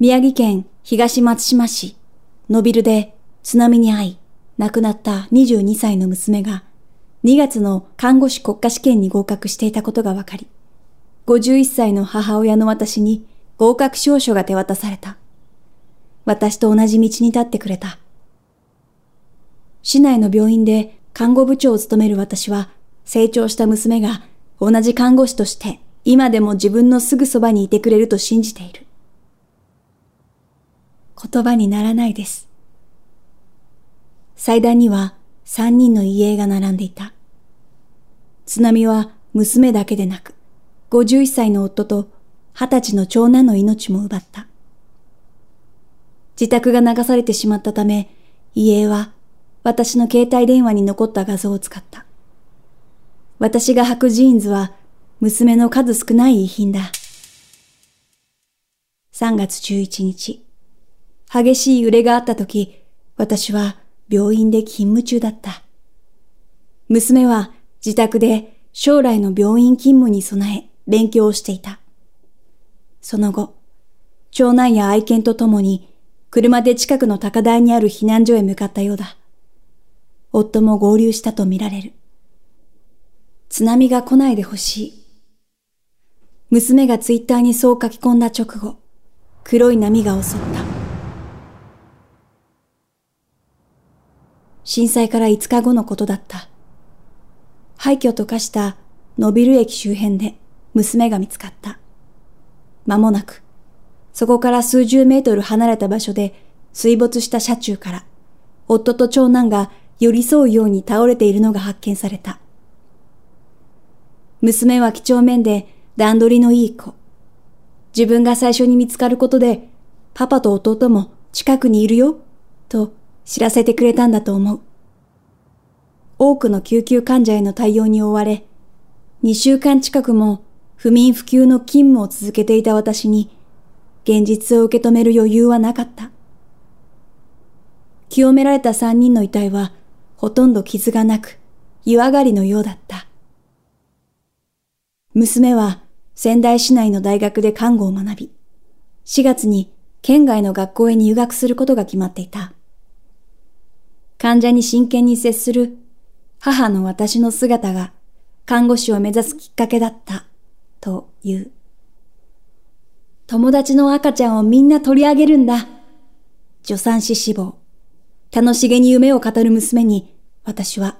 宮城県東松島市、野ビルで津波に遭い、亡くなった22歳の娘が2月の看護師国家試験に合格していたことが分かり、51歳の母親の私に合格証書が手渡された。私と同じ道に立ってくれた。市内の病院で看護部長を務める私は、成長した娘が同じ看護師として今でも自分のすぐそばにいてくれると信じている。言葉にならないです。祭壇には三人の遺影が並んでいた。津波は娘だけでなく、51歳の夫と20歳の長男の命も奪った。自宅が流されてしまったため、遺影は私の携帯電話に残った画像を使った。私が履くジーンズは娘の数少ない遺品だ。3月11日、激しい揺れがあった時、私は病院で勤務中だった。娘は自宅で将来の病院勤務に備え勉強をしていた。その後、長男や愛犬と共に車で近くの高台にある避難所へ向かったようだ。夫も合流したとみられる。津波が来ないでほしい。娘がツイッターにそう書き込んだ直後、黒い波が襲った。震災から5日後のことだった。廃墟と化したノビル駅周辺で娘が見つかった。間もなく、そこから数十メートル離れた場所で水没した車中から、夫と長男が寄り添うように倒れているのが発見された。娘は几帳面で段取りのいい子。自分が最初に見つかることで、パパと弟も近くにいるよ、と知らせてくれたんだと思う。多くの救急患者への対応に追われ、2週間近くも不眠不休の勤務を続けていた私に、現実を受け止める余裕はなかった。清められた3人の遺体は、ほとんど傷がなく、湯上がりのようだった。娘は仙台市内の大学で看護を学び、4月に県外の学校へ入学することが決まっていた。患者に真剣に接する母の私の姿が看護師を目指すきっかけだった、という。友達の赤ちゃんをみんな取り上げるんだ。助産師志望。楽しげに夢を語る娘に、私は、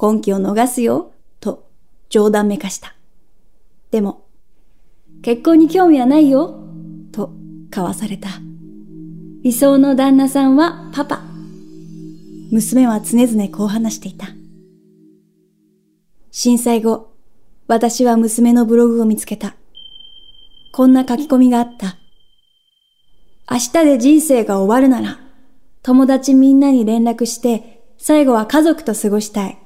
根気を逃すよ、と冗談めかした。でも、結婚に興味はないよ、と交わされた。理想の旦那さんはパパ。娘は常々こう話していた。震災後、私は娘のブログを見つけた。こんな書き込みがあった。明日で人生が終わるなら、友達みんなに連絡して、最後は家族と過ごしたい。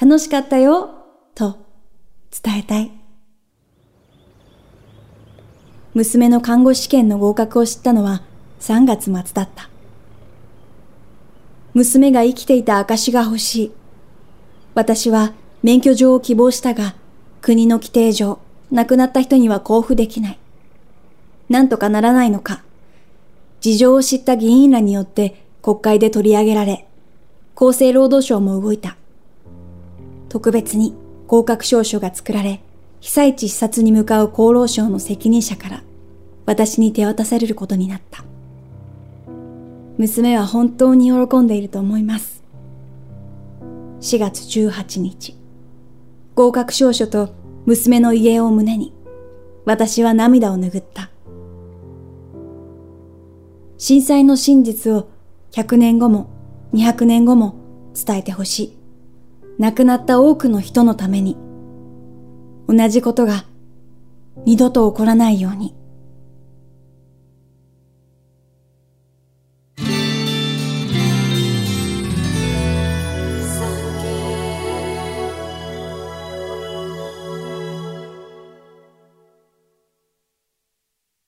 楽しかったよ、と伝えたい。娘の看護試験の合格を知ったのは3月末だった。娘が生きていた証が欲しい。私は免許状を希望したが、国の規定上、亡くなった人には交付できない。なんとかならないのか。事情を知った議員らによって国会で取り上げられ、厚生労働省も動いた。特別に合格証書が作られ、被災地視察に向かう厚労省の責任者から私に手渡されることになった。娘は本当に喜んでいると思います。4月18日、合格証書と娘の遺影を胸に、私は涙を拭った。震災の真実を100年後も200年後も伝えてほしい。亡くなった多くの人のために、同じことが二度と起こらないように。